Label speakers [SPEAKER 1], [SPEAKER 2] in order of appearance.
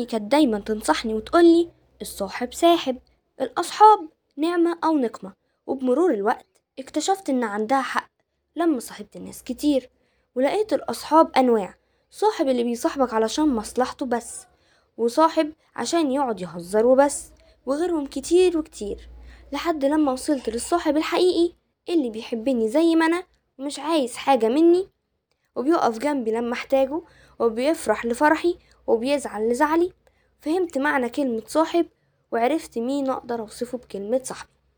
[SPEAKER 1] أمي كانت دايما تنصحني وتقولي الصاحب ساحب الأصحاب نعمة أو نقمة. وبمرور الوقت اكتشفت إن عندها حق. لما صاحبت ناس كتير ولقيت الأصحاب أنواع. صاحب اللي بيصاحبك علشان مصلحته بس وصاحب عشان يقعد يهزر وبس وغيرهم كتير وكتير. لحد لما وصلت للصاحب الحقيقي اللي بيحبني زي ما أنا ومش عايز حاجة مني وبيقف جنبي لما أحتاجه وبيفرح لفرحي وبيزعل لزعلي. فهمت معنى كلمة صاحب وعرفت مين أقدر أوصفه بكلمة صاحبي.